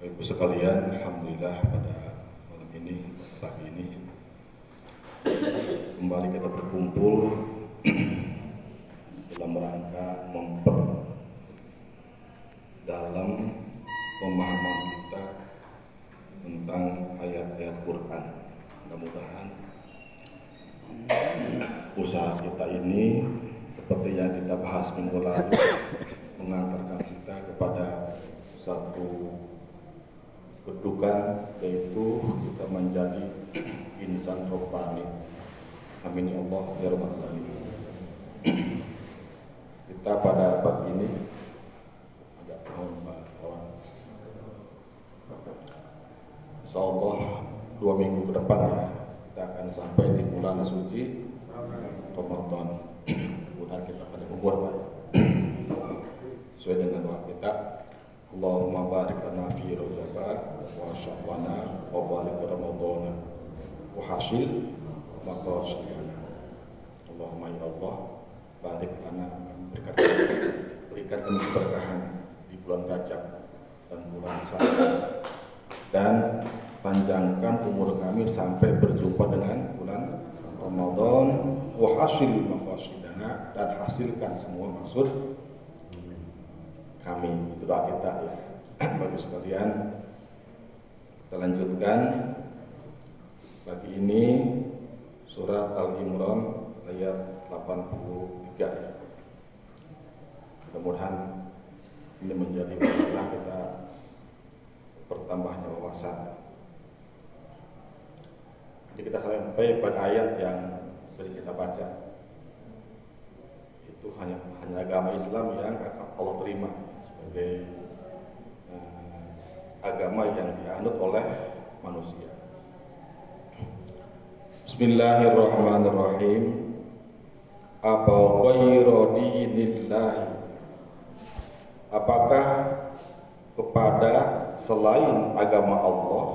Ibu sekalian, Alhamdulillah pada malam ini, pagi ini kembali kita berkumpul dalam rangka memper dalam pemahaman kita tentang ayat-ayat Quran. Mudah-mudahan usaha kita ini seperti yang kita bahas minggu lalu mengantarkan kita kepada satu kedudukan yaitu kita menjadi insan rohani. Amin ya Allah ya Rabbal alamin. Kita pada pagi ini agak mohon kawan. Insyaallah dua minggu ke depan ya kita akan sampai di bulan suci Ramadan. Mudah kita pada umur Pak. Sesuai dengan doa kita. Fi Rajab wa Sya'ban wa barik Ramadan wa hasil maqasidana. Allahumma ya Allah barik lana berikan berikan kami keberkahan di bulan Rajab dan bulan Sya'ban dan panjangkan umur kami sampai berjumpa dengan bulan Ramadan. Wa hasil dan hasilkan semua maksud doa kita ya bagus sekalian kita lanjutkan. Pagi ini surat Al Imran ayat 83 mudah-mudahan ini menjadi wasilah kita bertambahnya wawasan. Jadi kita sampai pada ayat yang sering kita baca. Itu hanya hanya agama Islam yang Allah terima sebagai uh, agama yang dianut oleh manusia. Bismillahirrahmanirrahim. Apa ghairu? Apakah kepada selain agama Allah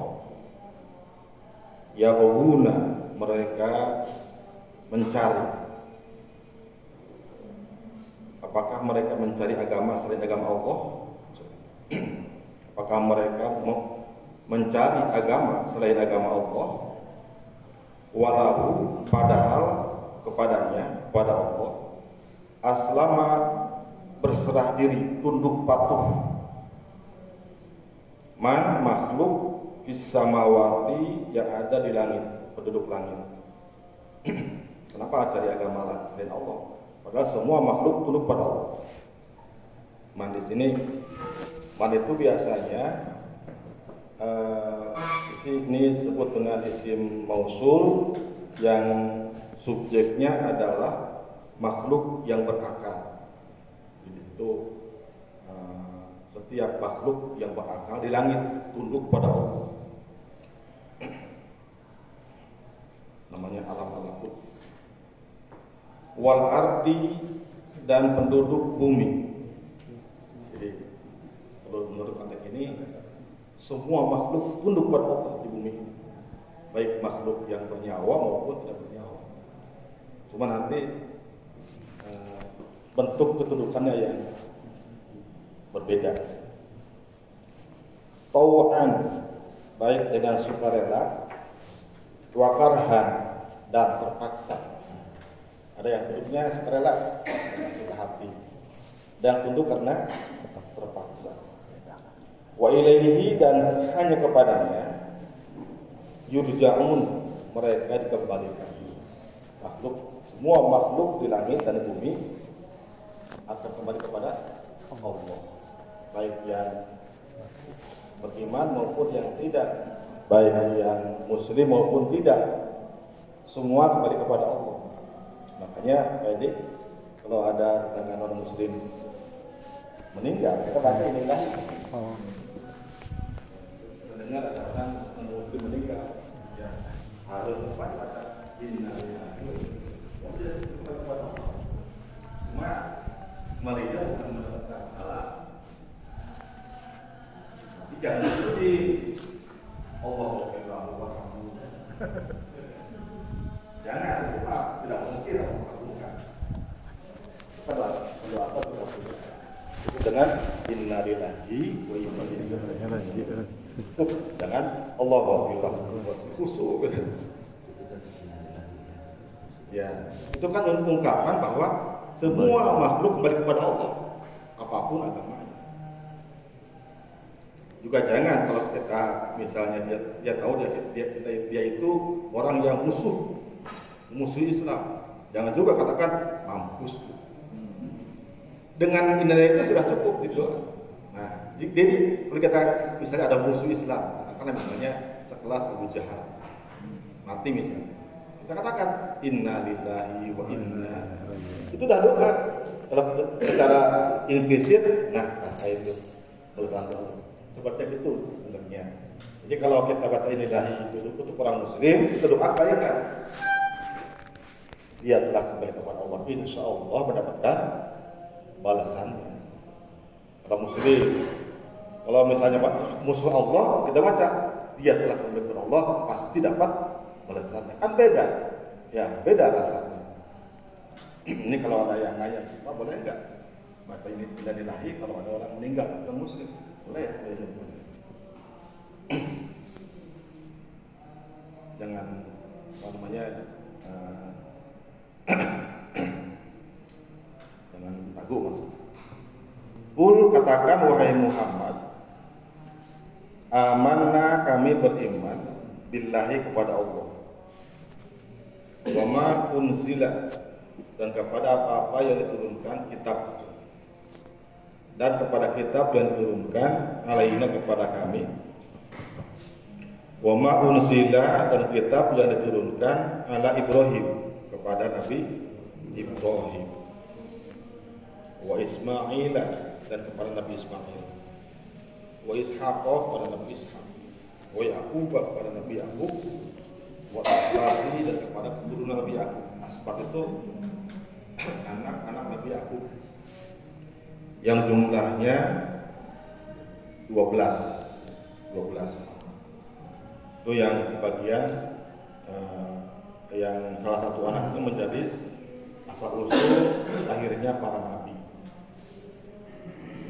yahuna mereka mencari apakah mereka mencari agama selain agama Allah? Apakah mereka mencari agama selain agama Allah? Walau padahal kepadanya pada Allah aslama berserah diri tunduk patuh. Man makhluk fisamawati yang ada di langit penduduk langit. Kenapa cari agama selain Allah padahal semua makhluk tunduk pada Allah man di sini man itu biasanya uh, ini disebut dengan isim mausul yang subjeknya adalah makhluk yang berakal. Jadi itu uh, setiap makhluk yang berakal di langit tunduk pada Allah. Namanya alam malakut. Wal ardi dan penduduk bumi. Jadi kalau menurut konteks ini semua makhluk tunduk pada Allah di bumi. Baik makhluk yang bernyawa maupun tidak bernyawa. Cuma nanti e, bentuk ketundukannya yang berbeda. Tau'an baik dengan sukarela wakarhan dan terpaksa ada yang tunduknya sukarela suka hati. Dan tunduk karena terpaksa. Wa ilaihi dan hanya kepadanya yurja'un mereka dikembalikan. Makhluk semua makhluk di langit dan bumi akan kembali kepada Allah. Baik yang beriman maupun yang tidak. Baik yang muslim maupun tidak. Semua kembali kepada Allah makanya Pak kalau ada tetangga non muslim meninggal kita baca ini kan oh mendengar ada orang muslim meninggal. Ya harus baca innalillahi. Cuma melihat bukan mendapatkan tapi jangan ikuti Allah Allah jangan lupa tidak mungkin Allah bukan setelah berdoa apa tidak dengan inna lillahi wa inna ilaihi. Jangan Allah wa khusus. Ya, itu kan ungkapan bahwa semua makhluk kembali kepada Allah, apa pun agamanya. Juga jangan kalau kita misalnya dia, dia tahu dia, dia, dia, dia itu orang yang musuh, musuh Islam. Jangan juga katakan mampus. Dengan indah itu sudah cukup gitu. Nah, jadi kalau kita misalnya ada musuh Islam, katakanlah misalnya sekelas Abu Jahal, mati misalnya. Kita katakan inna lillahi wa inna itu dah doa. Kalau secara implisit nah saya itu tulisan seperti itu sebenarnya. Jadi kalau kita baca ini lillahi itu untuk orang muslim itu doa kan. Dia telah kembali kepada Allah. Insya Allah mendapatkan balasannya kalau muslim kalau misalnya musuh Allah kita baca dia telah kepada Allah pasti dapat balasannya. Kan beda. Ya beda rasanya. Ini kalau ada yang nanya Pak boleh nggak? Baca ini tidak dilahi kalau ada orang meninggal atau muslim boleh boleh, boleh. jangan apa namanya uh, jangan ragu maksud Kul katakan wahai Muhammad Amanna kami beriman Billahi kepada Allah. Wama unzila dan kepada apa-apa yang diturunkan kitab. Dan kepada kitab yang diturunkan alaina kepada kami. Wama unzila dan kitab yang diturunkan ala Ibrahim kepada Nabi Ibrahim wa Ismail dan kepada Nabi Ismail. Wa Ishaq kepada Nabi Ishaq. Wa Yaqub kepada Nabi Yaqub. Wa asbabi dan kepada keturunan Nabi Yakub. Asbab itu anak-anak Nabi Yakub yang jumlahnya 12 12 itu yang sebagian uh, yang salah satu anaknya menjadi asal usul lahirnya para nabi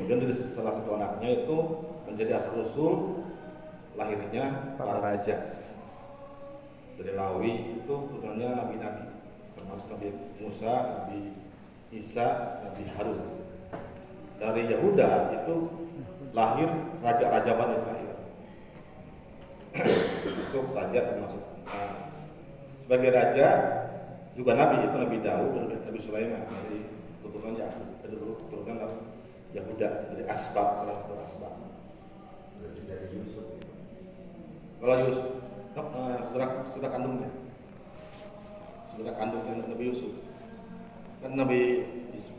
kemudian dari salah satu anaknya itu menjadi asal usul lahirnya para, raja dari Lawi itu keturunannya nabi-nabi termasuk Nabi Musa, Nabi Isa, Nabi Harun. Dari Yahuda itu lahir raja-raja Bani Israel. itu raja termasuk nah, sebagai raja juga nabi itu Nabi Daud dan Nabi Sulaiman dari keturunan Yakub dari keturunan Yahuda dari Asbab salah satu Asbab. Dari Yusuf. Kalau Yusuf uh, saudara, saudara kandungnya saudara kandungnya Nabi Yusuf. Kan Nabi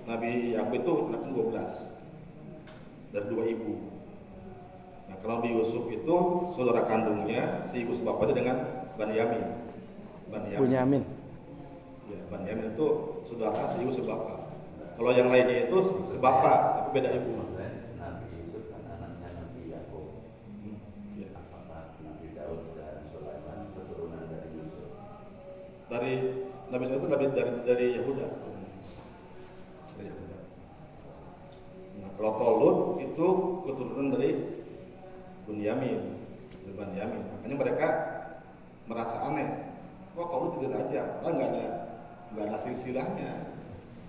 Nabi Yakub itu anak 12 dari dua ibu. Nah kalau Nabi Yusuf itu saudara kandungnya si ibu sebapanya dengan Banyamin Banyamin Bunyamin ya Banyamin itu saudara si ibu sebapa kalau yang lainnya itu sebapa tapi beda ibu dari Nabi itu Nabi dari dari Yahuda. Dari Yahuda. Nah, kalau Tolut itu keturunan dari Bunyamin, dari Bunyamin. Makanya mereka merasa aneh. Kok Tolut tidak raja? Karena nggak ada nggak ada silsilahnya.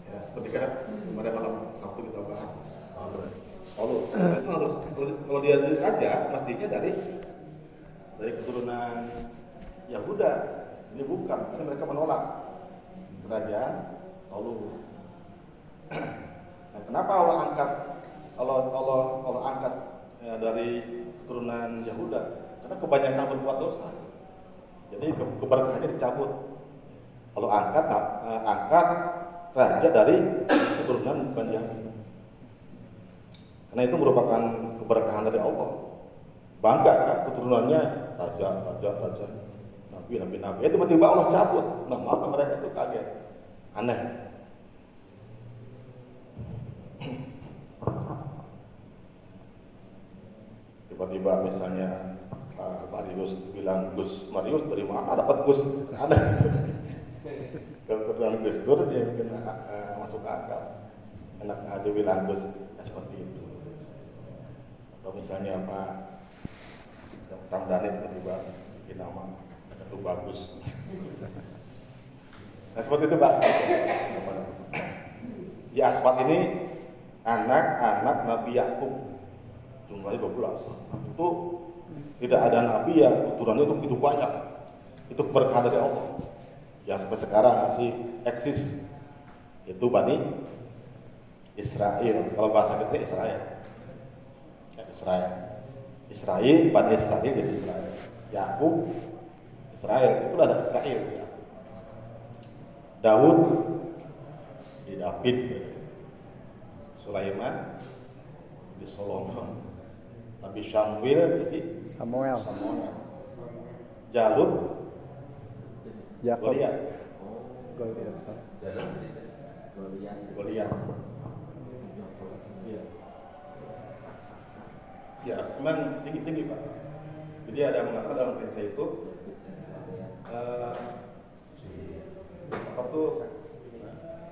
Ya, seperti kan kemarin malam Sabtu kita bahas. Harus kalau dia raja, pastinya dari dari keturunan Yahuda ini bukan, karena mereka menolak kerajaan lalu nah, kenapa Allah angkat Allah Allah Allah angkat ya, dari keturunan Yahuda? Karena kebanyakan berbuat dosa. Jadi ke keberkahannya dicabut. Kalau angkat uh, angkat raja dari keturunan Benyamin. Karena itu merupakan keberkahan dari Allah. Bangga kan keturunannya raja, raja, raja. Nabi nabi nabi. Itu tiba-tiba Allah cabut. Nah maka mereka itu kaget. Aneh. Tiba-tiba misalnya uh, Marius bilang Gus Marius dari mana dapat Gus ada kebetulan Gus Dur yang bikin uh, masuk akal. Enak aja bilang Gus ya, seperti itu. Misalnya apa Tamdani tiba-tiba bikin nama itu bagus. Nah seperti itu Pak. Di aspat ini anak-anak Nabi Yakub jumlahnya 12 itu tidak ada nabi yang keturunannya itu begitu banyak. Itu berkah dari Allah yang sampai sekarang masih eksis. Itu Bani Israel kalau bahasa kita Israel ya, Israel Israel Bani Israel jadi Israel Yakub Israel itu ada Israel ya. Daud di David. Sulaiman di Solomon. Nabi Samuel jadi Samuel. Samuel. Jalut Jacob. Goliat Goliat. Goliat Iya. Ya, memang tinggi-tinggi Pak. Jadi ada yang mengatakan dalam kisah itu eh, apa tuh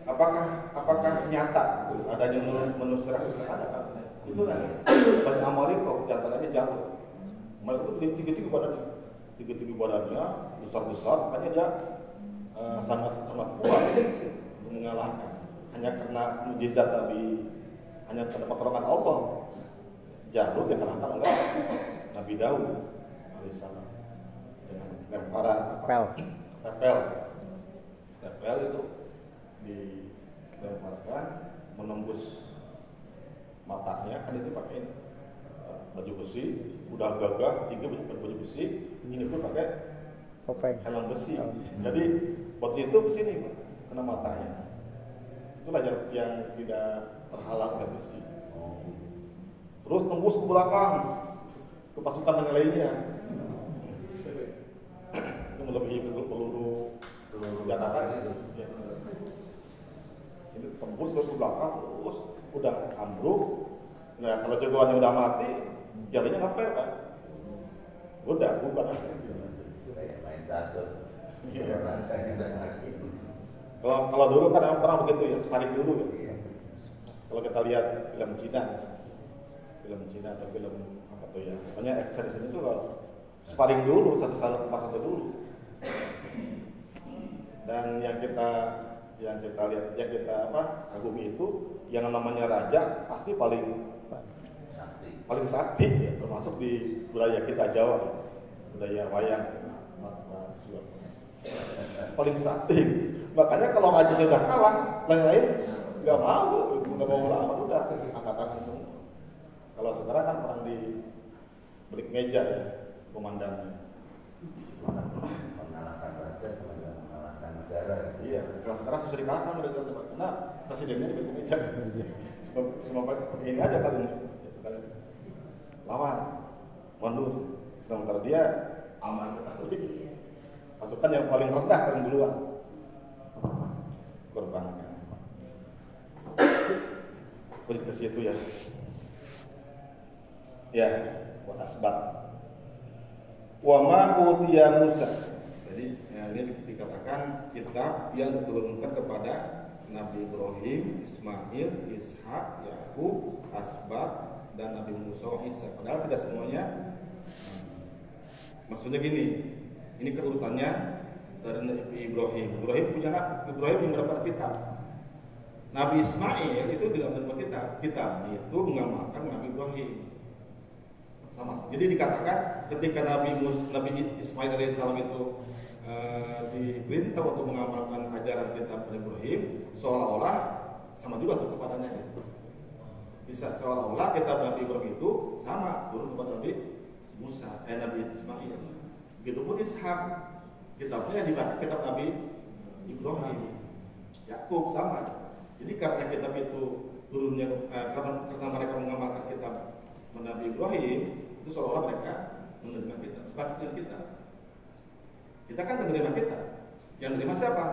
apakah apakah nyata gitu, adanya menu- manusia raksasa ada kan? Itu kan banyak Amalek kok di antaranya jatuh. Amalek itu tinggi- tinggi-tinggi badannya, tinggi-tinggi badannya, besar-besar, makanya dia eh, sangat sangat kuat mengalahkan. Hanya karena mujizat Nabi, hanya karena pertolongan Allah. Jalut yang kalahkan oleh Nabi Daud alaihissalam dengan lemparan? Pel. tepel tepel itu dilemparkan menembus matanya kan itu pakai eh, baju besi udah gagah tinggi baju, baju besi ini pun pakai Topeng. helm besi. Oh. jadi waktu itu ke sini Pak, kena matanya. Itulah yang, yang tidak terhalang oleh besi. Terus tembus ke belakang ke pasukan yang lainnya. Itu melebihi peluru peluru senjata kan? Ya. ini tembus ke belakang terus udah ambruk. Nah kalau jagoannya udah mati jarinya ngapel kan udah bubar main catur lagi Kalau kalau dulu kan emang pernah begitu ya, sparring dulu ya. Iya. Kalau kita lihat film Cina, film Cina atau film apa tuh ya, pokoknya sini tuh kalau sparring dulu satu satu pas satu dulu. Dan yang kita yang kita lihat, yang kita apa kagumi itu, yang namanya raja pasti paling paling sakti ya, termasuk di budaya kita Jawa, budaya wayang, Mata, Sulawesi. paling sakti. Makanya kalau rajanya udah kalah, yang lain nggak mau, nggak mau melawan udah angkat tangan semua. Kalau sekarang kan perang di balik meja ya, komandannya. mengalahkan raja sama mengalahkan negara Iya, kalau sekarang susah dikalahkan mereka karena presidennya di balik meja. Cuma, cuma pakai ini aja. Ya, sekali. Lawan, mundur. Sementara dia aman sekali. Pasukan yang paling rendah paling duluan. Korbankan. Balik ke situ ya. Ya, buat asbat. Wa ma utiya Musa. Jadi ini dikatakan kitab yang diturunkan kepada Nabi Ibrahim, Ismail, Ishak, Yakub, Asbat, dan Nabi Musa Isa. Padahal tidak semuanya. Maksudnya gini, ini keurutannya dari Nabi Ibrahim. Ibrahim punya Ibrahim yang berapa kitab? Nabi Ismail itu tidak menerima kitab. Kitab itu mengamalkan Nabi Ibrahim sama jadi dikatakan ketika Nabi Mus, Nabi Ismail alaihissalam itu eh, diperintah untuk mengamalkan ajaran kitab Ibrahim seolah-olah sama juga tuh kepadanya bisa seolah-olah kitab Nabi Ibrahim itu sama. Turun kepada Nabi Musa eh Nabi Ismail. Begitupun Ishak. Kitabnya yang dibaca kitab Nabi Ibrahim. Yakub sama. Jadi karena kitab itu turunnya eh, karena, karena mereka mengamalkan kitab Nabi Ibrahim itu seolah mereka menerima kita sebagai kita kita kan menerima kita yang menerima siapa?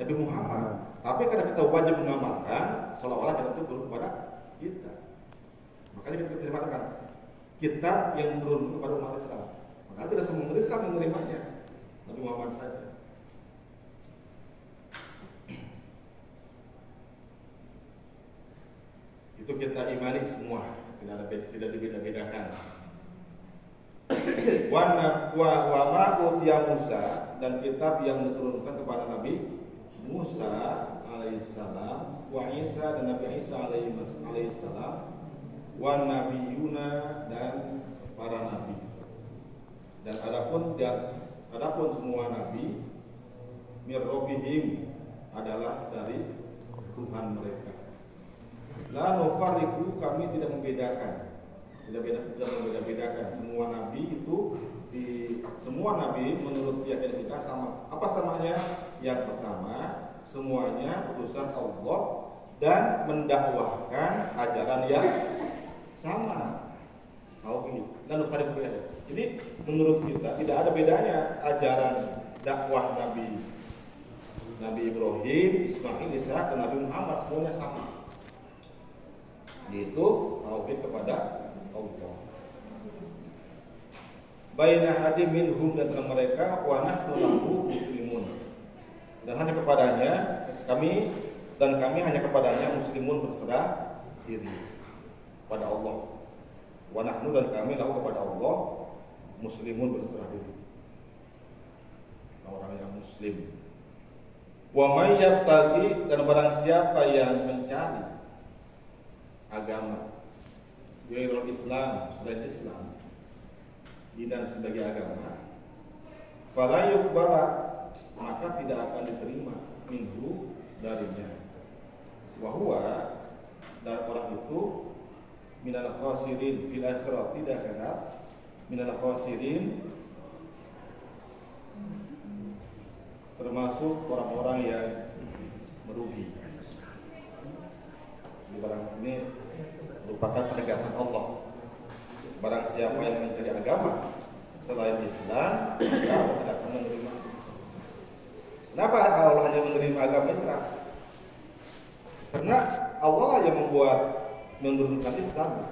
Nabi Muhammad. Tapi karena kita wajib mengamalkan seolah-olah kita itu turun kepada kita. Makanya kita terima kan kita yang turun kepada umat Islam. Maka tidak semua umat Islam menerimanya Nabi Muhammad saja. Itu kita imani semua tidak ada tidak dibeda-bedakan. wa wa wa ma utiya Musa dan kitab yang diturunkan kepada Nabi Musa alaihissalam, wa Isa dan Nabi Isa alaihissalam, wa nabiyuna dan para nabi. Dan adapun dan adapun semua nabi mirrobihim adalah dari Tuhan mereka. La nufariku kami tidak membedakan. Tidak beda tidak membeda-bedakan. Semua nabi itu di semua nabi menurut keyakinan kita sama. Apa samanya? Yang pertama, semuanya utusan Allah dan mendakwahkan ajaran yang sama. Dan nufariku Jadi menurut kita tidak ada bedanya ajaran dakwah Nabi Nabi Ibrahim, Ismail, Isa, dan Nabi Muhammad semuanya sama. Yaitu tauhid kepada Allah. Baina hadim minhum dan mereka wa nahnu muslimun. Dan hanya kepadanya kami dan kami hanya kepadanya muslimun berserah diri pada Allah. Wa nahnu dan kami lahu kepada Allah muslimun berserah diri. Orang yang muslim Wa may yabtaghi dan barang siapa yang mencari agama Gairul Islam selain Islam dinan sebagai agama fala yuqbala maka tidak akan diterima minhu darinya wa dan orang itu minal khasirin fil tidak akhirat minal khasirin termasuk orang-orang yang merugi. Di barang ini merupakan penegasan Allah. Barang siapa yang mencari agama selain Islam, tidak akan menerima. Kenapa Allah hanya menerima agama Islam? Karena Allah yang membuat menurunkan Islam.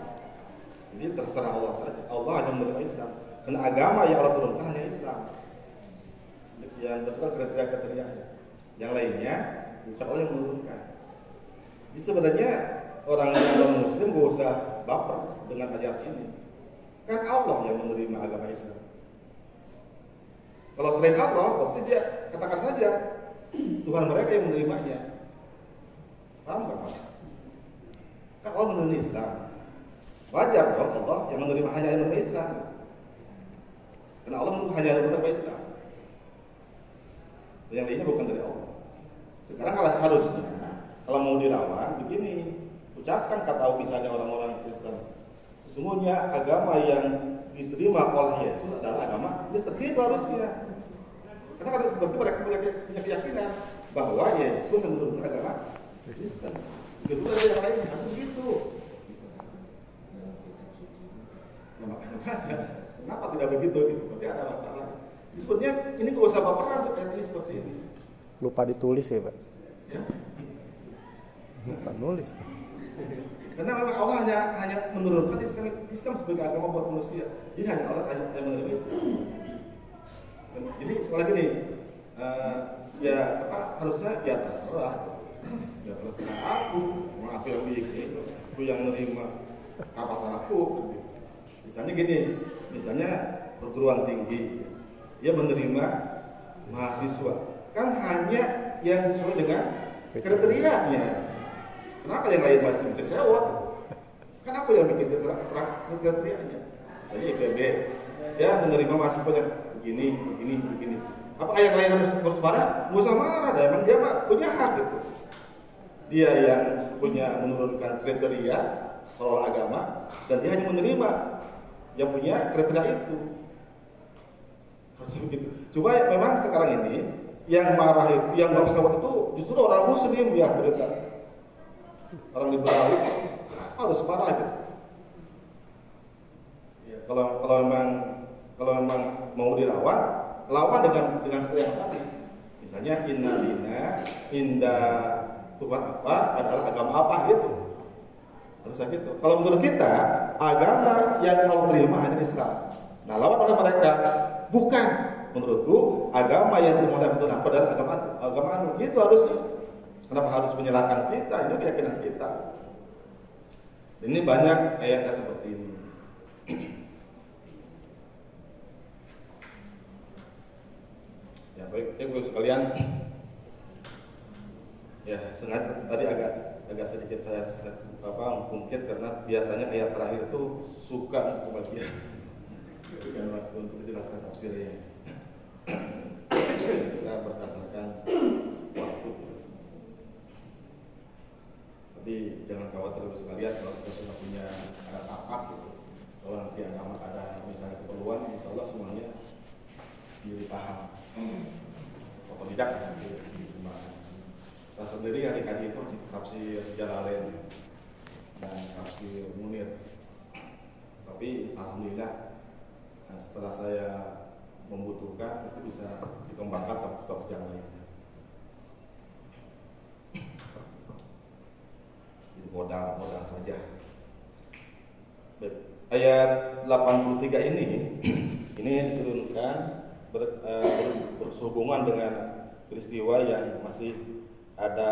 Jadi terserah Allah saja. Allah hanya menerima Islam. Karena agama yang Allah turunkan hanya Islam yang berdasarkan kriteria-kriterianya. Yang lainnya bukan Allah yang menurunkan. Jadi sebenarnya orang yang non muslim gak usah baper dengan ayat ini. Kan Allah yang menerima agama Islam. Kalau selain Allah, pasti dia katakan saja Tuhan mereka yang menerimanya. Paham gak Pak? Allah menerima Islam. Wajar dong Allah yang menerima hanya menerima Islam. Karena Allah hanya yang menerima Islam yang lainnya bukan dari Allah. Sekarang kalau harusnya kalau mau dilawan begini, ucapkan kata misalnya orang-orang Kristen. Sesungguhnya agama yang diterima oleh Yesus adalah agama Kristen. Itu harusnya. Karena berarti mereka punya, keyakinan bahwa Yesus menurut agama Begitu dari yang lainnya harus begitu. Nah, makanya kenapa tidak begitu? Gitu? Berarti ada masalah. Sebetulnya ini gak usah baperan seperti seperti ini. Lupa ditulis ya Pak? Ya. Lupa nulis. Karena memang Allah hanya hanya menurunkan Islam, Islam sebagai agama buat manusia. Jadi hanya Allah hanya, hanya menerima Islam. Jadi sekali lagi nih, uh, ya apa harusnya ya terserah, ya terserah aku, mau aku yang aku yang menerima. Apa salahku. Misalnya gini, misalnya perguruan tinggi, dia menerima mahasiswa. Kan hanya yang sesuai dengan kriterianya. Kenapa yang lain masih bisa sewot kan aku yang bikin kriterianya. Misalnya IPB dia menerima mahasiswa yang begini begini begini. Apa yang lain harus marah nggak usah marah dah emang dia punya hak gitu dia yang punya menurunkan kriteria soal agama dan dia hanya menerima yang punya kriteria itu begitu. Cuma memang sekarang ini yang marah itu, yang bangsa itu justru orang muslim ya berita. Orang liberal itu harus marah gitu. Ya, kalau kalau memang kalau memang mau dilawan, lawan dengan dengan yang tadi. Misalnya inna lina, inda Tuhan apa adalah agama apa gitu. Harusnya gitu. Kalau menurut kita, agama yang kalau terima hanya Islam. Nah, lawan oleh mereka Bukan menurutku agama yang dimulai betul apa adalah agama agama anu itu harusnya. Kenapa harus menyalahkan kita? Ini keyakinan kita. Ini banyak ayat seperti ini. Ya baik, ya baik sekalian. Ya sengaja tadi agak agak sedikit saya apa mungkin karena biasanya ayat terakhir itu suka kebagian dengan waktu untuk menjelaskan tafsirnya. Kita berdasarkan waktu. Tapi jangan khawatir terus sekalian kalau kita sudah punya ada tapak gitu. Kalau nanti ada ada misalnya keperluan, insya Allah semuanya dipaham. Otodidak nanti diterima. Saya sendiri hari kaji itu tafsir Jalalain dan tafsir Munir. Tapi alhamdulillah nah, setelah saya membutuhkan itu bisa dikembangkan tafsir yang lain. Jadi modal modal saja. Ayat 83 ini ini diturunkan ber, eh, ber, bersehubungan dengan peristiwa yang masih ada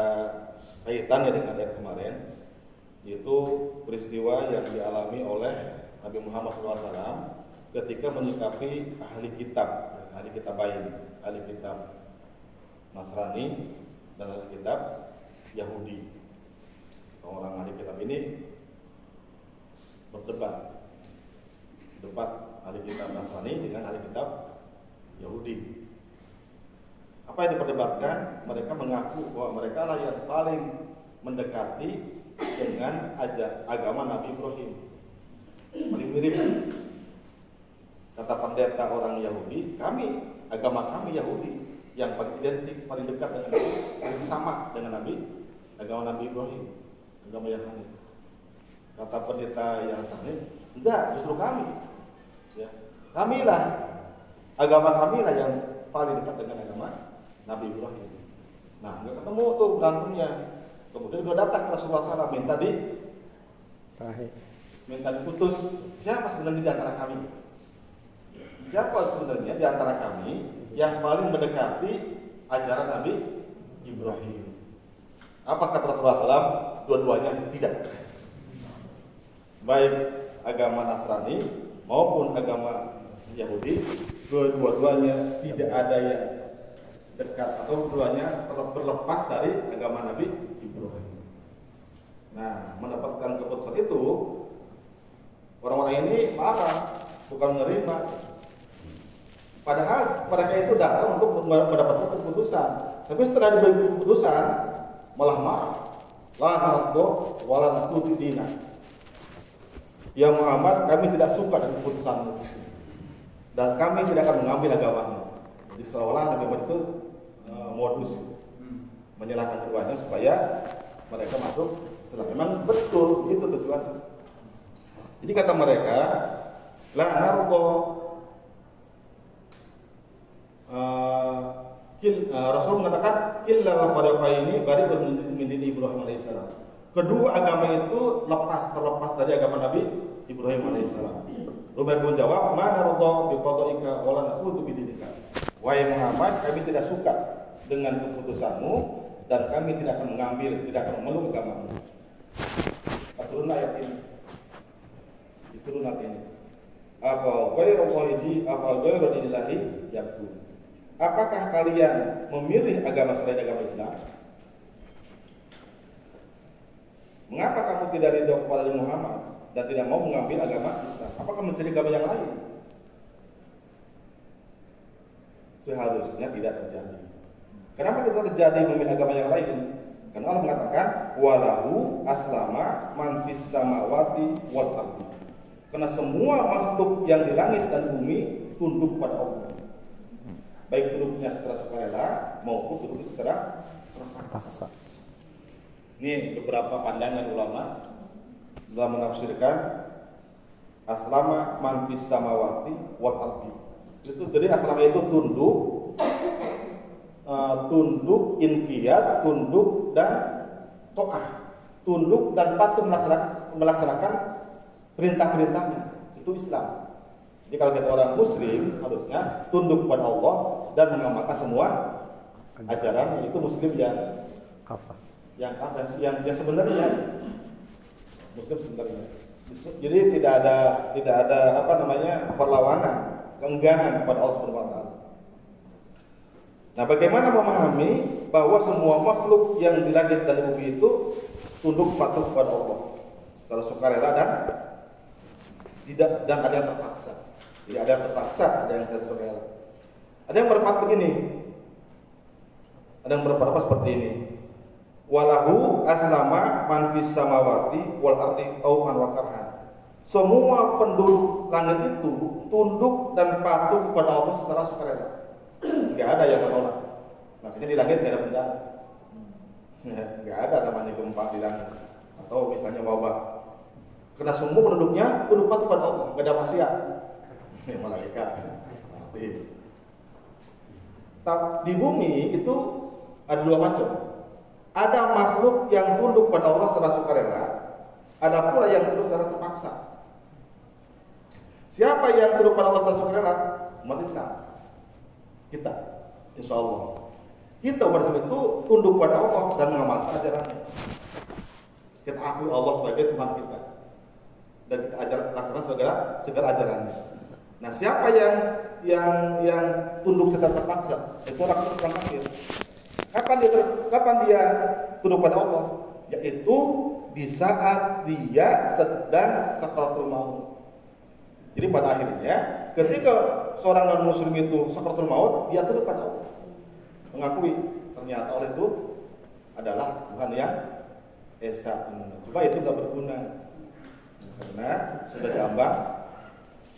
kaitannya dengan ayat kemarin yaitu peristiwa yang dialami oleh Nabi Muhammad SAW ketika menyikapi ahli kitab ahli kitab bayi ahli kitab Nasrani dan ahli kitab Yahudi. Orang ahli kitab ini berdebat debat ahli kitab Nasrani dengan ahli kitab Yahudi apa yang diperdebatkan? Mereka mengaku bahwa mereka lah yang paling mendekati dengan agama Nabi Ibrahim. Paling mirip. Kata pendeta orang Yahudi kami agama kami Yahudi yang paling identik paling dekat dengan Nabi paling sama dengan Nabi agama Nabi Ibrahim agama Hanif kata pendeta yang Hanif enggak justru kami. Ya. Kamilah agama kami lah yang paling dekat dengan agama Nabi Ibrahim. Nah, nggak ketemu tuh berantemnya. Kemudian udah datang ke Rasulullah SAW minta di minta diputus. Siapa sebenarnya di antara kami? Siapa sebenarnya di antara kami yang paling mendekati ajaran Nabi Ibrahim? Apa kata Rasulullah SAW? Dua-duanya tidak. Baik agama Nasrani maupun agama Yahudi, dua-duanya tidak ada yang dekat atau keduanya terlepas dari agama Nabi Ibrahim. Nah, mendapatkan keputusan itu orang-orang ini marah, bukan menerima. Padahal mereka itu datang untuk mendapatkan keputusan. Tapi setelah diberi keputusan, malah marah. La nardo wala natuti dina. Ya Muhammad, kami tidak suka dengan keputusanmu. Dan kami tidak akan mengambil agamamu. Jadi seolah-olah Nabi Muhammad itu modus menyalahkan keduanya supaya mereka masuk Islam. Memang betul itu tujuannya. Jadi kata mereka, la nardo uh, kil, uh, Rasul mengatakan killa ini bari min Ibrahim alaihissalam. Kedua agama itu lepas terlepas dari agama Nabi Ibrahim alaihissalam. Rubaiyah menjawab, mana rodo biqadaika wala naqudu bidinika. Wahai Muhammad, kami tidak suka dengan keputusanmu dan kami tidak akan mengambil, tidak akan memeluk agamamu. Turun ayat ini. Turun ayat ini. Apa ghairu wahidi, apa ghairu dinillahi yakun. Apakah kalian memilih agama selain agama Islam? Mengapa kamu tidak ridho kepada Muhammad dan tidak mau mengambil agama Islam? Apakah mencari agama yang lain? Seharusnya tidak terjadi. Kenapa tidak terjadi memilih agama yang lain? Karena Allah mengatakan walahu aslama mantis samawati wal ardi. Karena semua makhluk yang di langit dan bumi tunduk pada Allah. Baik tunduknya secara sukarela maupun tunduk secara Paksa. ini beberapa pandangan ulama dalam menafsirkan aslama mantis samawati wal ardi. Itu jadi aslama itu tunduk, uh, tunduk inqiyad, tunduk dan to'ah. Tunduk dan patuh melaksanakan, melaksanakan perintah-perintahnya. Itu Islam. Jadi kalau kita orang muslim harusnya tunduk kepada Allah dan mengamalkan semua ajaran itu muslim yang Apa? yang apa yang, yang sebenarnya Muslim sebenarnya. Jadi tidak ada tidak ada apa namanya perlawanan, keengganan kepada Allah Subhanahu wa taala. Nah, bagaimana memahami bahwa semua makhluk yang di langit dan bumi itu tunduk patuh kepada Allah secara sukarela dan tidak dan ada yang terpaksa. Tidak ada yang terpaksa, ada yang secara sukarela. Ada yang berpendapat begini. Ada yang berpendapat seperti ini. Walahu aslama man fis samawati wal ardi tauhan wa karhan. Semua penduduk langit itu tunduk dan patuh kepada Allah secara sukarela. Tidak ada yang menolak. Makanya di langit tidak ada bencana. Tidak ada namanya gempa di langit atau misalnya wabah. Karena semua penduduknya tunduk patuh kepada Allah, tidak ada maksiat. Ini malaikat pasti. Di bumi itu ada dua macam. Ada makhluk yang tunduk pada Allah secara sukarela, ada pula yang tunduk secara terpaksa. Siapa yang tunduk pada Allah secara sukarela? Umat Islam. Kita, insya Allah. Kita umat Islam itu tunduk pada Allah dan mengamalkan ajarannya. Kita akui Allah sebagai Tuhan kita dan kita ajar laksanakan segala segala ajarannya. Nah, siapa yang yang yang tunduk secara terpaksa? Itu orang orang kafir. Kapan dia kapan dia tunduk pada Allah? Yaitu di saat dia sedang sakaratul maut. Jadi pada akhirnya ketika seorang non muslim itu sakaratul maut, dia tunduk pada Allah. Mengakui ternyata oleh itu adalah Tuhan yang esa. Cuma itu tidak berguna karena sudah diambang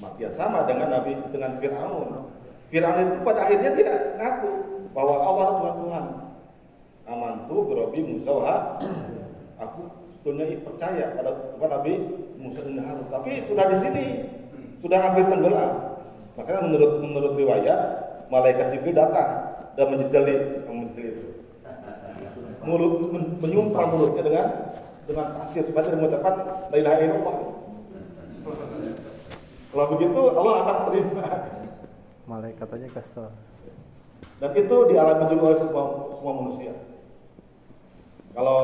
mati sama dengan Nabi dengan Fir'aun. Fir'aun itu pada akhirnya dia ngaku bahwa Allah Tuhan Tuhan. Amantu berobi Musa Aku sebetulnya percaya pada Tuhan Nabi Musa dan Harun. Tapi sudah di sini, sudah hampir tenggelam. Makanya menurut menurut riwayat malaikat Jibril datang dan menjejali menjejali itu. Mulut menyumpah mulutnya dengan dengan pasir supaya mengucapkan la ilaha illallah. Kalau begitu Allah akan terima. Malaikat aja kesel. Dan itu dialami juga oleh semua, semua manusia. Kalau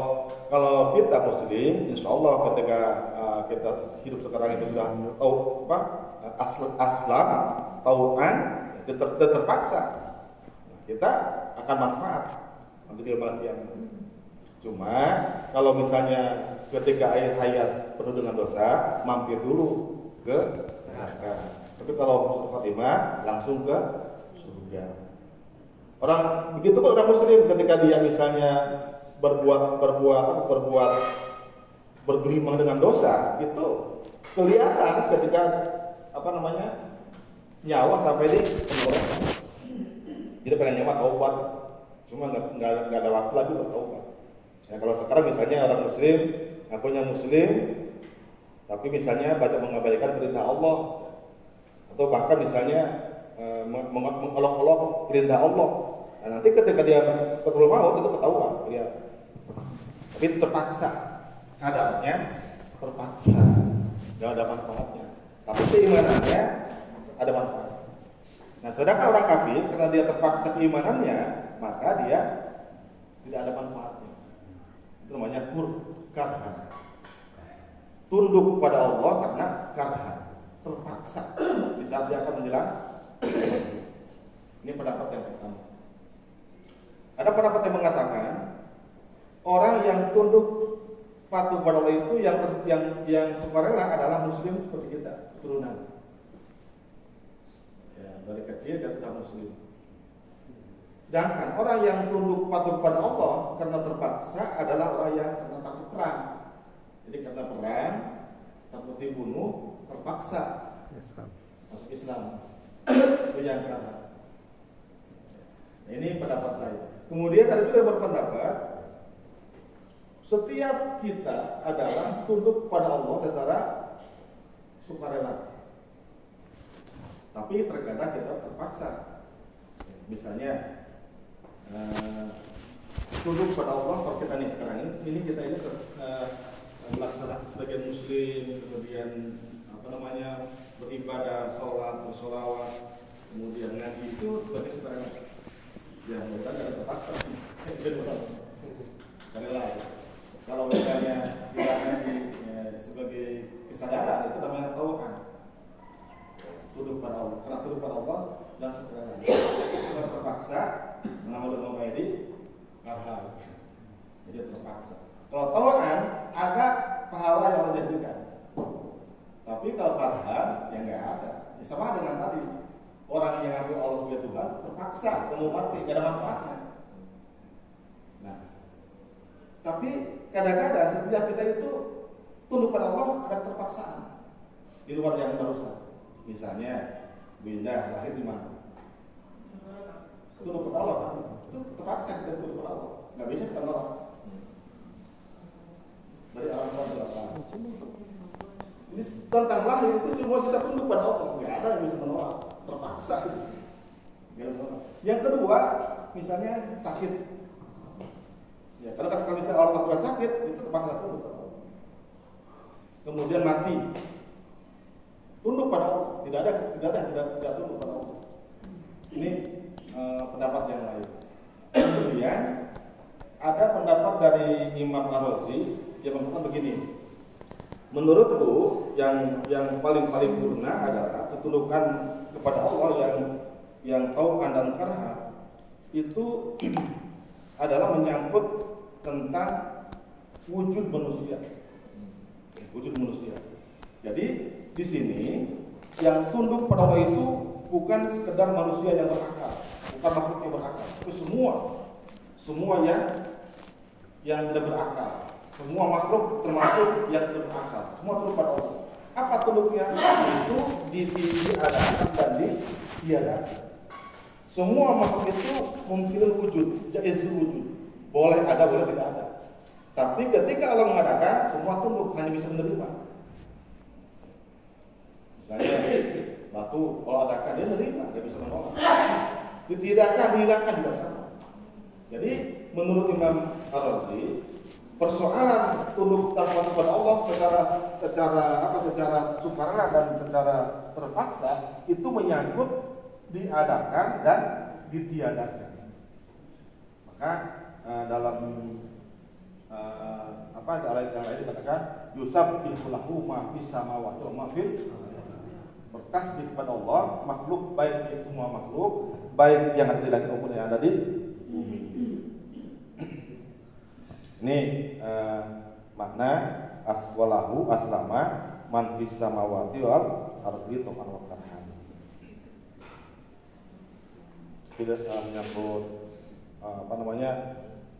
kalau kita muslim, insya Allah ketika uh, kita hidup sekarang itu sudah tahu apa aslam, aslam tauan, ter, ter, terpaksa, kita akan manfaat di malam kiamat. Cuma kalau misalnya ketika air hayat penuh dengan dosa, mampir dulu ke neraka. Tapi kalau husnul khatimah langsung ke surga. Orang begitu pun orang muslim ketika dia misalnya berbuat berbuat berbuat bergelimang dengan dosa itu kelihatan ketika apa namanya nyawa sampai di penggorokan. Jadi pengen nyawa taubat, cuma nggak nggak ada waktu lagi bertaubat. Ya kalau sekarang misalnya orang muslim ngakunya muslim tapi misalnya baca mengabaikan perintah Allah atau bahkan misalnya e, mengolok-olok perintah Allah. Nah, nanti ketika dia setelah mau itu ketahuan kelihatan. Tapi terpaksa, kadarnya terpaksa, nggak ada manfaatnya. Tapi keimanannya ada manfaat. Nah, sedangkan orang kafir karena dia terpaksa keimanannya, maka dia tidak ada manfaatnya. Itu namanya kurkarhan. Tunduk pada Allah karena karhan, terpaksa di saat dia akan menjelang. Ini pendapat yang pertama. Ada pendapat yang mengatakan orang yang tunduk patuh pada Allah itu yang yang yang sukarela adalah muslim seperti kita keturunan. Ya, dari kecil dia sudah muslim. Sedangkan orang yang tunduk patuh pada Allah karena terpaksa adalah orang yang karena takut perang. Jadi karena perang, takut dibunuh, terpaksa Islam. masuk Islam. Itu yang. Nah, ini pendapat lain. Kemudian ada juga yang berpendapat setiap kita adalah tunduk pada Allah secara sukarela. Tapi terkadang kita terpaksa. Misalnya uh, tunduk pada Allah kalau kita nih sekarang ini, ini kita ini uh, melaksanakan sebagai muslim, kemudian apa namanya beribadah, sholat, bersolawat, kemudian ngaji itu sebagai sukarela. Ya mudah ada terpaksa. Karena. Kalau misalnya kita ngaji ya, sebagai kesadaran itu namanya tauan tunduk pada Allah karena tunduk pada Allah dan sekarang Karena terpaksa mengamalkan nama ini karha jadi terpaksa. Kalau tauan ada pahala yang Allah janjikan tapi kalau karha ya nggak ada. Ya sama dengan tadi orang yang ngaku Allah sebagai Tuhan terpaksa mau mati gak ada manfaatnya. Nah tapi kadang-kadang setiap kita itu tunduk pada Allah ada terpaksaan di luar yang barusan. Misalnya, Binda lahir di mana? Tunduk pada Allah kan? Itu terpaksa kita tunduk pada Allah. Nggak bisa kita nolak. Dari orang tua berapa? Ini tentang lahir itu semua kita tunduk pada Allah. Nggak ada yang bisa menolak. Terpaksa. Nggak yang menolak. Yang kedua, misalnya sakit. Ya, kalau kalau misalnya orang tua sakit, itu terpaksa tunduk. Kemudian mati, tunduk pada Allah. Tidak ada tidak ada tidak, tidak tunduk pada Allah. Ini eh, pendapat yang lain. Kemudian ada pendapat dari Imam Ar-Razi yang mengatakan begini. Menurutku yang yang paling paling purna adalah ketundukan kepada Allah yang yang tauan dan karha itu adalah menyangkut tentang wujud manusia wujud manusia. Jadi di sini yang tunduk pada Allah itu bukan sekedar manusia yang berakal, bukan makhluk yang berakal, itu semua, semua yang yang tidak berakal, semua makhluk termasuk yang tidak berakal, semua tunduk pada Allah. Apa tunduknya? Itu ditiadakan dan ditiadakan. Semua makhluk itu mungkin wujud, jaiz wujud, boleh ada, boleh tidak ada. Tapi ketika Allah mengadakan, semua tunduk hanya bisa menerima. Misalnya batu kalau adakan dia menerima, dia bisa menolak. Ditidakkan, dihilangkan juga sama. Jadi menurut Imam Ar-Razi, persoalan tunduk dan patuh kepada Allah secara secara apa secara sukarela dan secara terpaksa itu menyangkut diadakan dan ditiadakan. Maka eh, dalam eh, apa ada ayat yang lain dikatakan yusab lahu ma fis samawati wa ma fil bertasbih kepada Allah makhluk baik yang semua makhluk baik yang ada di langit maupun yang ada di bumi. Ini eh, makna aswalahu aslama man fis samawati wal ardi tuhan wa tidak menyangkut eh, apa namanya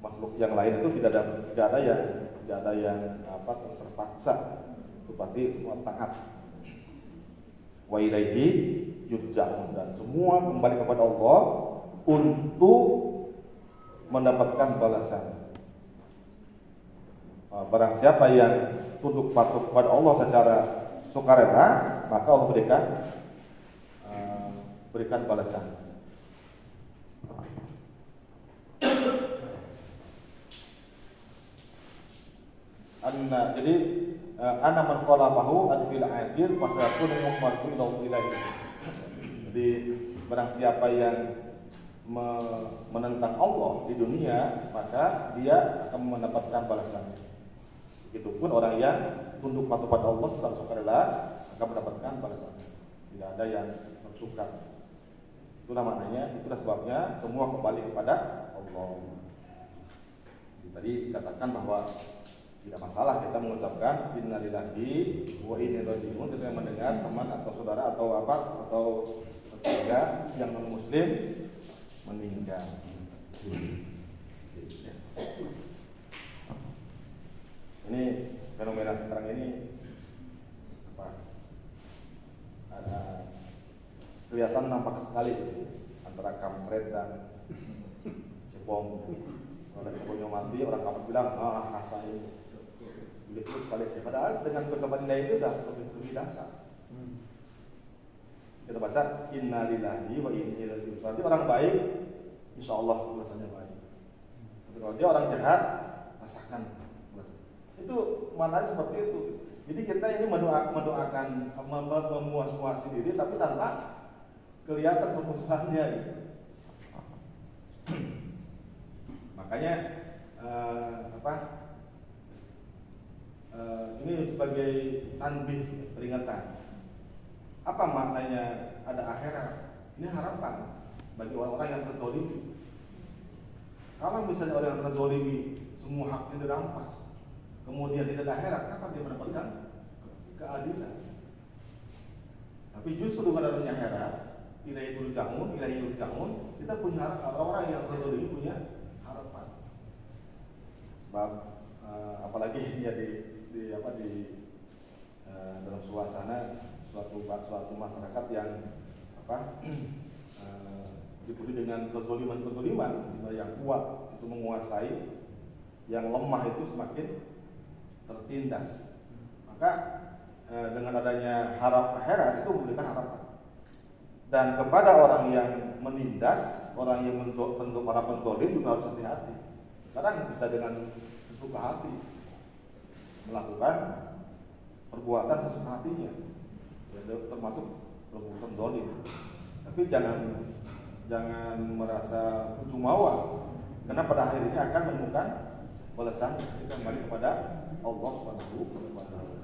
makhluk yang lain itu tidak ada tidak ada yang tidak ada yang apa terpaksa. Itu pasti semua taat. Wa ilaihi yurja'un. Dan semua kembali kepada Allah untuk mendapatkan balasan. Ah, barang siapa yang tunduk patuh kepada Allah secara sukarela maka Allah berikan uh, berikan balasan anna jadi uh, ana man qalabahu adfil ajir fasayakun muqmartu ila ilahi jadi barang siapa yang me menentang Allah di dunia maka dia akan mendapatkan balasannya. Begitupun orang yang tunduk patuh pada Allah secara sukarela akan mendapatkan balasannya. Tidak ada yang tersuka itulah maknanya itulah sebabnya semua kembali kepada Allah. Tadi dikatakan bahwa tidak masalah kita mengucapkan innalillahi wa inna rajiun ketika mendengar teman atau saudara atau apa atau tetangga yang non muslim meninggal. Ini fenomena sekarang ini apa? Ada kelihatan nampak sekali antara kampret dan cebong. Kalau ada mati, orang kampret bilang ah kasai begitu sekali padahal dengan ucapan indah itu sudah lebih, dasar kita baca innalillahi wa inna ilaihi raji'un. Berarti orang baik insya Allah rasanya baik. Tapi kalau dia orang jahat rasakan itu mana seperti itu. Jadi kita ini mendoa, mendoakan memuas-muasi diri tapi tanpa kelihatan kemusuhannya gitu. makanya eh, apa eh, ini sebagai tanbih peringatan. Apa maknanya ada akhirat? Ini harapan bagi orang-orang yang terzolimi. Kalau misalnya orang yang terzolimi semua haknya dirampas, kemudian tidak ada akhirat, kapan dia mendapatkan keadilan? Tapi justru dengan adanya akhirat, ilahi turja'un, ilahi turja'un, kita punya orang-orang yang terzolimi punya harapan. Sebab eh, apalagi dia di, apa di eh, dalam suasana suatu suatu masyarakat yang apa dipenuhi dengan kezoliman-kezoliman yang kuat itu menguasai yang lemah itu semakin tertindas. Maka eh, dengan adanya harap akhirat itu memberikan harapan. Dan kepada orang yang menindas orang yang bentuk para pentolim juga harus hati-hati. Kadang bisa dengan sesuka hati melakukan perbuatan sesuka hatinya. Ya, termasuk perbuatan dolim. Tapi jangan jangan merasa jumawa karena pada akhirnya akan menemukan balasan kembali kepada Allah Subhanahu wa taala.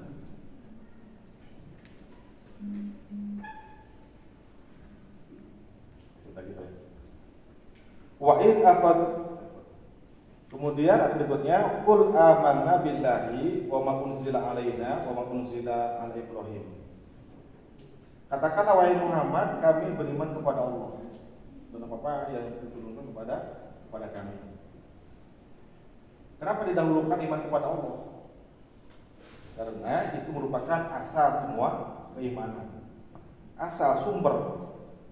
Wa in Kemudian ayat berikutnya Qul amanna billahi wa ma unzila alaina wa ma unzila ala Ibrahim. Katakanlah wahai Muhammad, kami beriman kepada Allah dan apa-apa yang diturunkan kepada kepada kami. Kenapa didahulukan iman kepada Allah? Karena itu merupakan asal semua keimanan. Asal sumber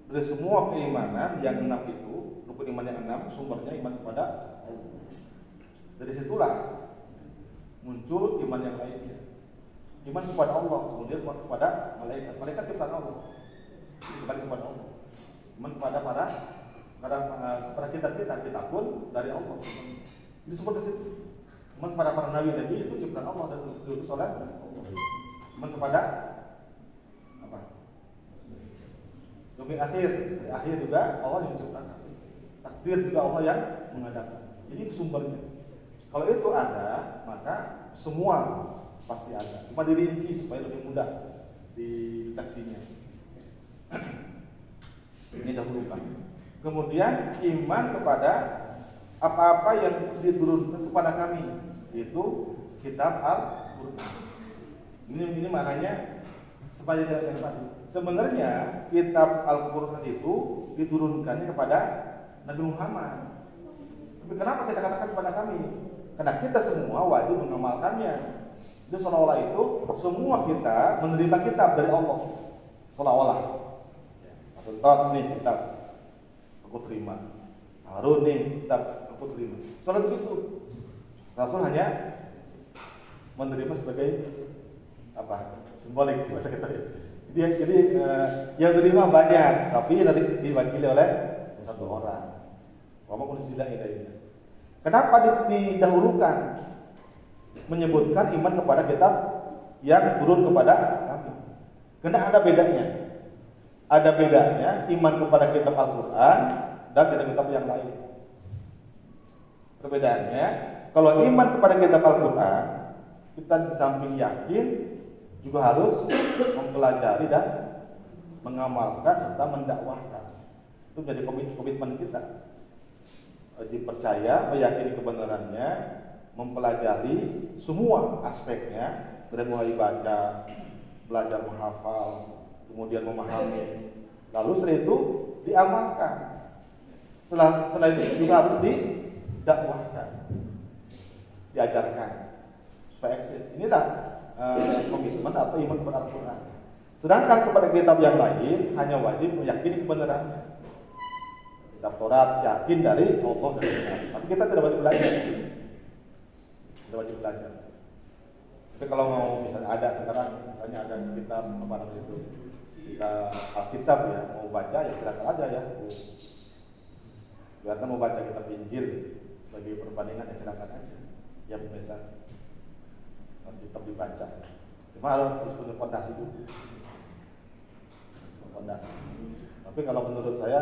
dari semua keimanan yang enam itu, rukun iman yang enam, sumbernya iman kepada. Dari situlah muncul iman yang lainnya. Iman kepada Allah, kemudian iman kepada malaikat. Malaikat ciptaan Allah. Iman kepada Allah. Iman kepada para para kepada kita kita kita pun dari Allah. Ini seperti itu. Iman kepada para nabi nabi itu ciptaan Allah dan diutus oleh Allah. Iman kepada apa? Demi akhir, akhir juga Allah yang menciptakan. Takdir juga Allah yang mengadakan. Jadi itu sumbernya. Kalau itu ada, maka semua pasti ada. Cuma dirinci supaya lebih mudah deteksinya. Ini dahulukan. Kemudian iman kepada apa-apa yang diturunkan kepada kami, yaitu kitab Al-Qur'an. Ini ini maknanya supaya yang tadi. Sebenarnya kitab Al-Qur'an itu diturunkannya kepada Nabi Muhammad. Tapi kenapa kita katakan kepada kami? Karena kita semua wajib mengamalkannya. Itu seolah-olah itu semua kita menerima kitab dari Allah. Seolah-olah. Contoh nih kitab aku terima. Harun nih kitab aku terima. Soalnya begitu. Rasul hanya menerima sebagai apa? Simbolik bahasa kita. Jadi, jadi uh, yang terima banyak, tapi nanti diwakili oleh satu orang. Wama kunsila ilaihnya. Kenapa didahulukan menyebutkan iman kepada kitab yang turun kepada kami? Karena ada bedanya. Ada bedanya iman kepada kitab Al-Qur'an dan kitab-kitab yang lain. Perbedaannya, kalau iman kepada kitab Al-Qur'an, kita di samping yakin juga harus mempelajari dan mengamalkan serta mendakwahkan. Itu menjadi komitmen kita wajib percaya, meyakini kebenarannya, mempelajari semua aspeknya, dari mulai baca, belajar menghafal, kemudian memahami, lalu setelah itu diamalkan. Setelah, setelah itu juga harus didakwahkan, diajarkan supaya eksis. Inilah uh, komitmen atau iman kepada Al-Quran. Sedangkan kepada kitab yang lain hanya wajib meyakini kebenarannya kitab Taurat yakin dari Allah dan. Tapi kita tidak wajib belajar. Tidak wajib belajar. Tapi kalau mau misalnya ada sekarang misalnya ada kitab apa namanya itu kita Alkitab ya mau baca ya silakan aja ya. Biarkan mau baca kitab Injil sebagai perbandingan ya silakan aja. Ya biasa Alkitab dibaca. Cuma harus punya fondasi dulu. Fondasi. Tapi kalau menurut saya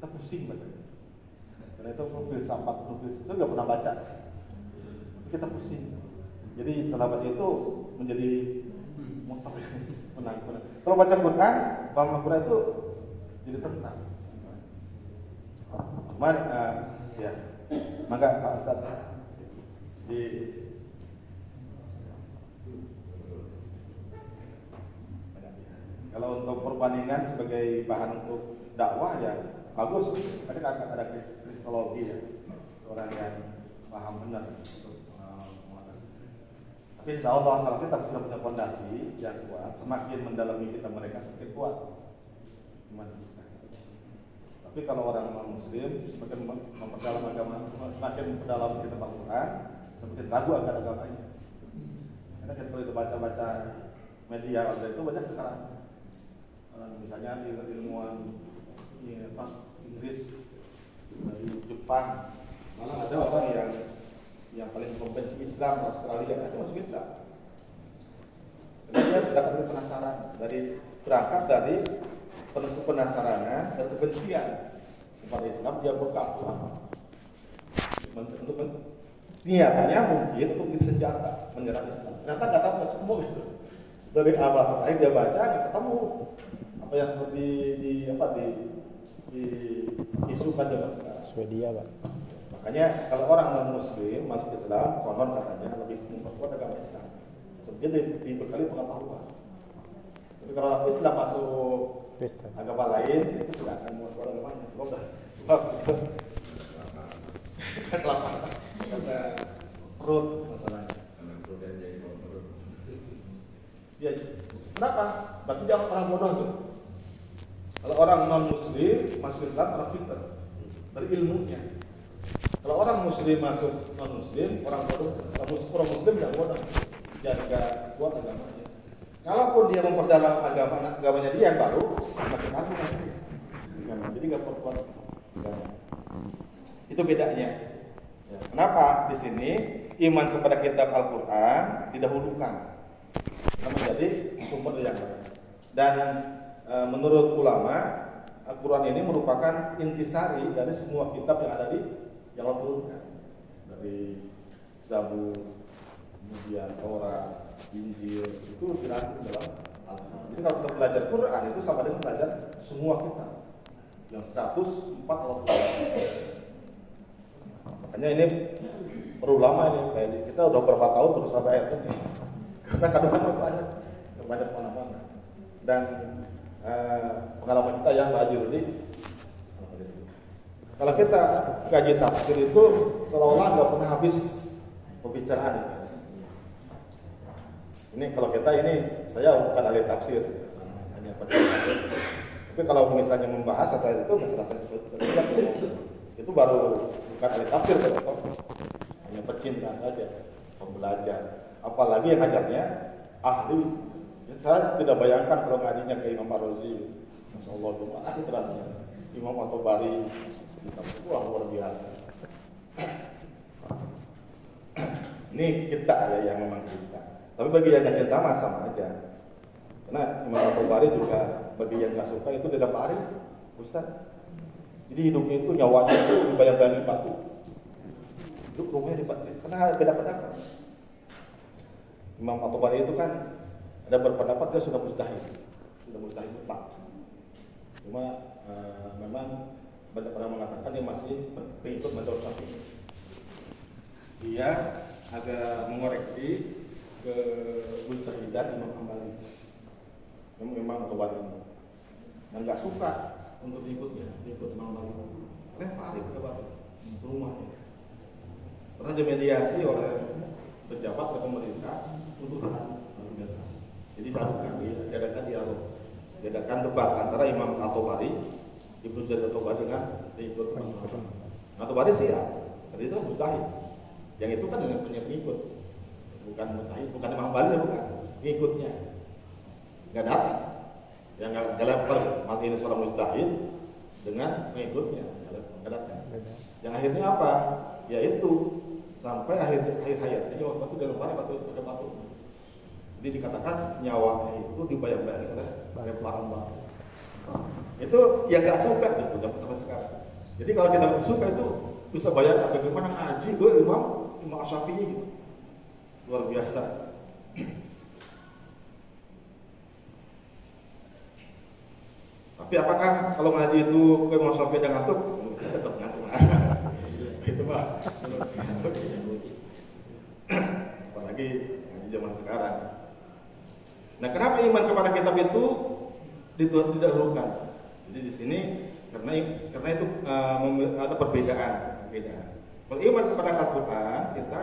kita pusing baca. Karena itu sampah mobil itu nggak pernah baca. Kita pusing. Jadi setelah baca itu menjadi mutlak menang, menang. Kalau baca Quran, paham Quran itu jadi tenang. Kemarin, uh, ya, maka Pak Ustaz. Di kalau untuk perbandingan sebagai bahan untuk dakwah ya bagus. Tadi akan ada kris- kristologi ya, orang yang paham benar mengatakan. Tapi insya Allah kalau kita sudah punya fondasi yang kuat, semakin mendalami kita mereka semakin kuat. Tapi kalau orang non muslim semakin mem- memperdalam agama, semakin memperdalam kita Al-Quran, semakin ragu akan agamanya. Karena kita kalau itu baca-baca media waktu itu banyak sekarang misalnya il- ilmuwan ini apa Inggris dari Jepang. Malah ada orang yang yang paling membenci Islam Australia. Itu masuk Islam. Tidak perlu penasaran. Dari berangkat dari penuh penasaranan dan kebencian. Kepada Islam dia Men- untuk niatnya mungkin untuk bersenjata menyerang Islam. Ternyata nggak tahu ketemu. Gitu dari awal sampai dia baca nggak ketemu. Apa yang seperti di apa di di isukan zaman sekarang Swedia pak Makanya kalau orang non muslim masuk Islam, konon katanya lebih memperkuat agama Islam. Di- dibekali pengetahuan. Tapi kalau orang Islam masuk Kristen agama lain, itu tidak akan memperkuat agamanya. Dah. Kelaparan. Kata perut masalahnya. Ya, kenapa? Berarti dia orang bodoh tuh. Kalau orang non muslim masuk Islam orang pinter berilmunya. Kalau orang muslim masuk non muslim orang bodoh, orang muslim, yang bodoh, jaga kuat agamanya. Kalaupun dia memperdalam agama agamanya dia yang baru, makin ragu pasti. Jadi nggak perkuat agama. Itu bedanya. Ya, Kenapa di sini iman kepada kitab Al-Quran didahulukan? Menjadi sumber yang lain. Dan menurut ulama, Al-Quran ini merupakan intisari dari semua kitab yang ada di yang Allah turunkan. Dari Zabur, kemudian Torah, Injil, itu dirangkum dalam Al-Quran. Jadi kalau kita belajar Quran itu sama dengan belajar semua kitab yang status empat Al-Quran. Makanya ini perlu lama ini kayak kita udah berapa tahun terus sampai ayat ini. Karena kandungannya banyak, banyak mana-mana. Dan eh, pengalaman kita yang Pak Haji kalau kita kaji tafsir itu seolah-olah nggak pernah habis pembicaraan. Ini kalau kita ini saya bukan ahli tafsir, hanya. Tapi kalau misalnya membahas atau itu nggak selesai selesai itu baru bukan ahli tafsir hanya pecinta saja, pembelajar. Apalagi yang ngajarnya ahli. Ya, saya tidak bayangkan kalau ngajinya ke Imam Ar-Razi, Masya Allah, gimana itu rasanya. Imam At-Tabari, wah luar biasa. Ini kita ya yang memang kita. Tapi bagi yang nggak cinta mah sama aja. Karena Imam At-Tabari juga bagi yang nggak suka itu tidak pari, Ustaz. Jadi hidupnya itu nyawanya itu dibayang-bayangi batu. Hidup rumahnya batu. Karena beda pendapat. Imam At-Tabari itu kan ada berpendapat dia sudah mustahil, sudah mustahil mutlak. Cuma eh, memang banyak orang mengatakan dia masih pengikut mazhab Syafi'i. Dia agak mengoreksi ke mustahidan Imam Hambali. Yang memang At-Tabari ini. Dan nggak suka untuk ikutnya, ikut Imam Hambali. Lempar itu ke rumahnya. Pernah dimediasi oleh pejabat atau pemerintah untuk argumentasi. Jadi dilakukan, diadakan dialog, diadakan debat antara Imam At-Tabari, Ibnu Jarir At-Tabari dengan pengikut Imam Hambali. Nah, At-Tabari siap, tadi itu mustahil. Yang itu kan dengan punya pengikut, bukan mustahil, bukan Imam Hambali bukan, pengikutnya. Nggak datang. Yang nggak nggak lempar mas ini seorang mustahil dengan pengikutnya, nggak datang. Yang akhirnya apa? Yaitu sampai akhir akhir hayatnya nyawa batu dalam batu batu ada batu. Jadi dikatakan nyawanya itu dibayang-bayangi oleh lemparan batu. Itu yang nggak suka gitu sampai sekarang. Jadi kalau kita suka itu bisa bayangkan bagaimana ngaji gue imam imam Syafi'i gitu. luar biasa. Tapi apakah kalau ngaji itu ke mau sampai dengan ngantuk? Tetap ngantuk. itu mah. Apalagi ngaji zaman sekarang. Nah, kenapa iman kepada kitab itu didahulukan? Jadi di sini karena karena itu uh, ada perbedaan, perbedaan. Kalau iman kepada Al-Qur'an kita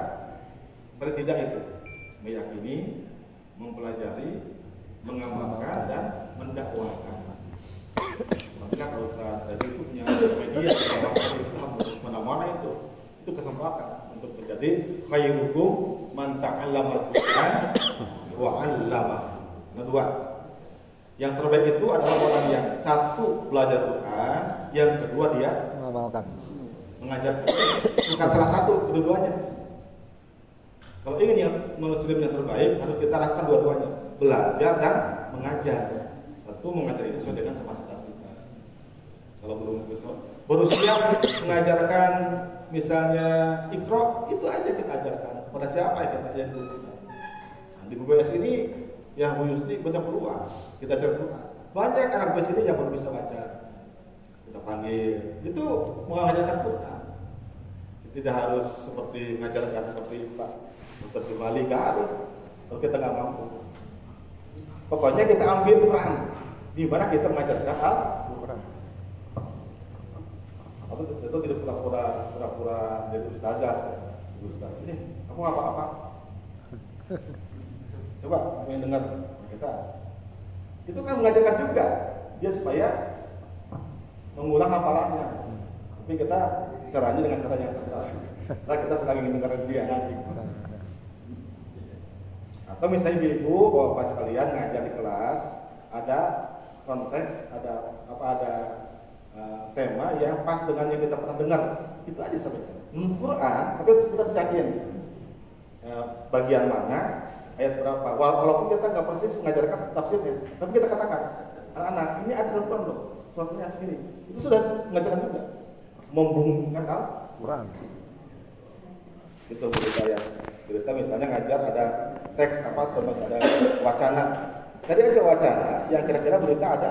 paling itu meyakini, mempelajari, mengamalkan dan mendakwakan. Maka kalau usah dari YouTube-nya, media, kesempatan Islam, mana-mana itu, itu kesempatan untuk menjadi khairukum man ta'allama al-Qur'an wa 'allama. Nah, dua. Yang terbaik itu adalah orang yang satu belajar Quran, yang kedua dia Mengamalkan. mengajar bukan salah satu kedua-duanya. Kalau ingin yang muslim yang terbaik harus kita lakukan dua-duanya, belajar dan mengajar. Tentu mengajar itu sesuai dengan kapasitas kita. Kalau belum bisa, baru siap mengajarkan misalnya ikro itu aja kita ajarkan. Pada siapa yang kita ajarkan? Nah, di BBS ini ya Bu Yusni banyak peluang kita cari Quran. Banyak anak BBS ini yang baru bisa baca. Kita panggil, itu mengajarkan Quran. Tidak harus seperti mengajarkan seperti Pak Ustaz Jumali, nggak harus. Kalau kita nggak mampu. Pokoknya kita ambil peran di mana kita mengajarkan Al-Quran. Apa itu tidak pura-pura pura-pura jadi ustazah. Ustaz, ini kamu apa-apa? Coba yang dengar kita. Itu kan mengajarkan juga dia supaya mengulang hafalannya. Tapi kita caranya dengan cara yang cerdas. Nah kita sedang ingin dengar dia ngaji. Atau misalnya ibu bapak sekalian ngajar di kelas ada konteks, ada apa ada uh, tema yang pas dengan yang kita pernah dengar. Itu aja saja. Menurut Quran, tapi harus kita bisa yakin uh, bagian mana ayat berapa. Wala- Walaupun kita nggak persis mengajarkan tafsirnya, tapi kita katakan anak-anak ini ada Quran loh. Suratnya segini. Itu sudah mengajarkan juga. Membumbukan al Quran. itu berita ya berita misalnya ngajar ada teks apa terus ada wacana tadi ada wacana yang kira-kira berita ada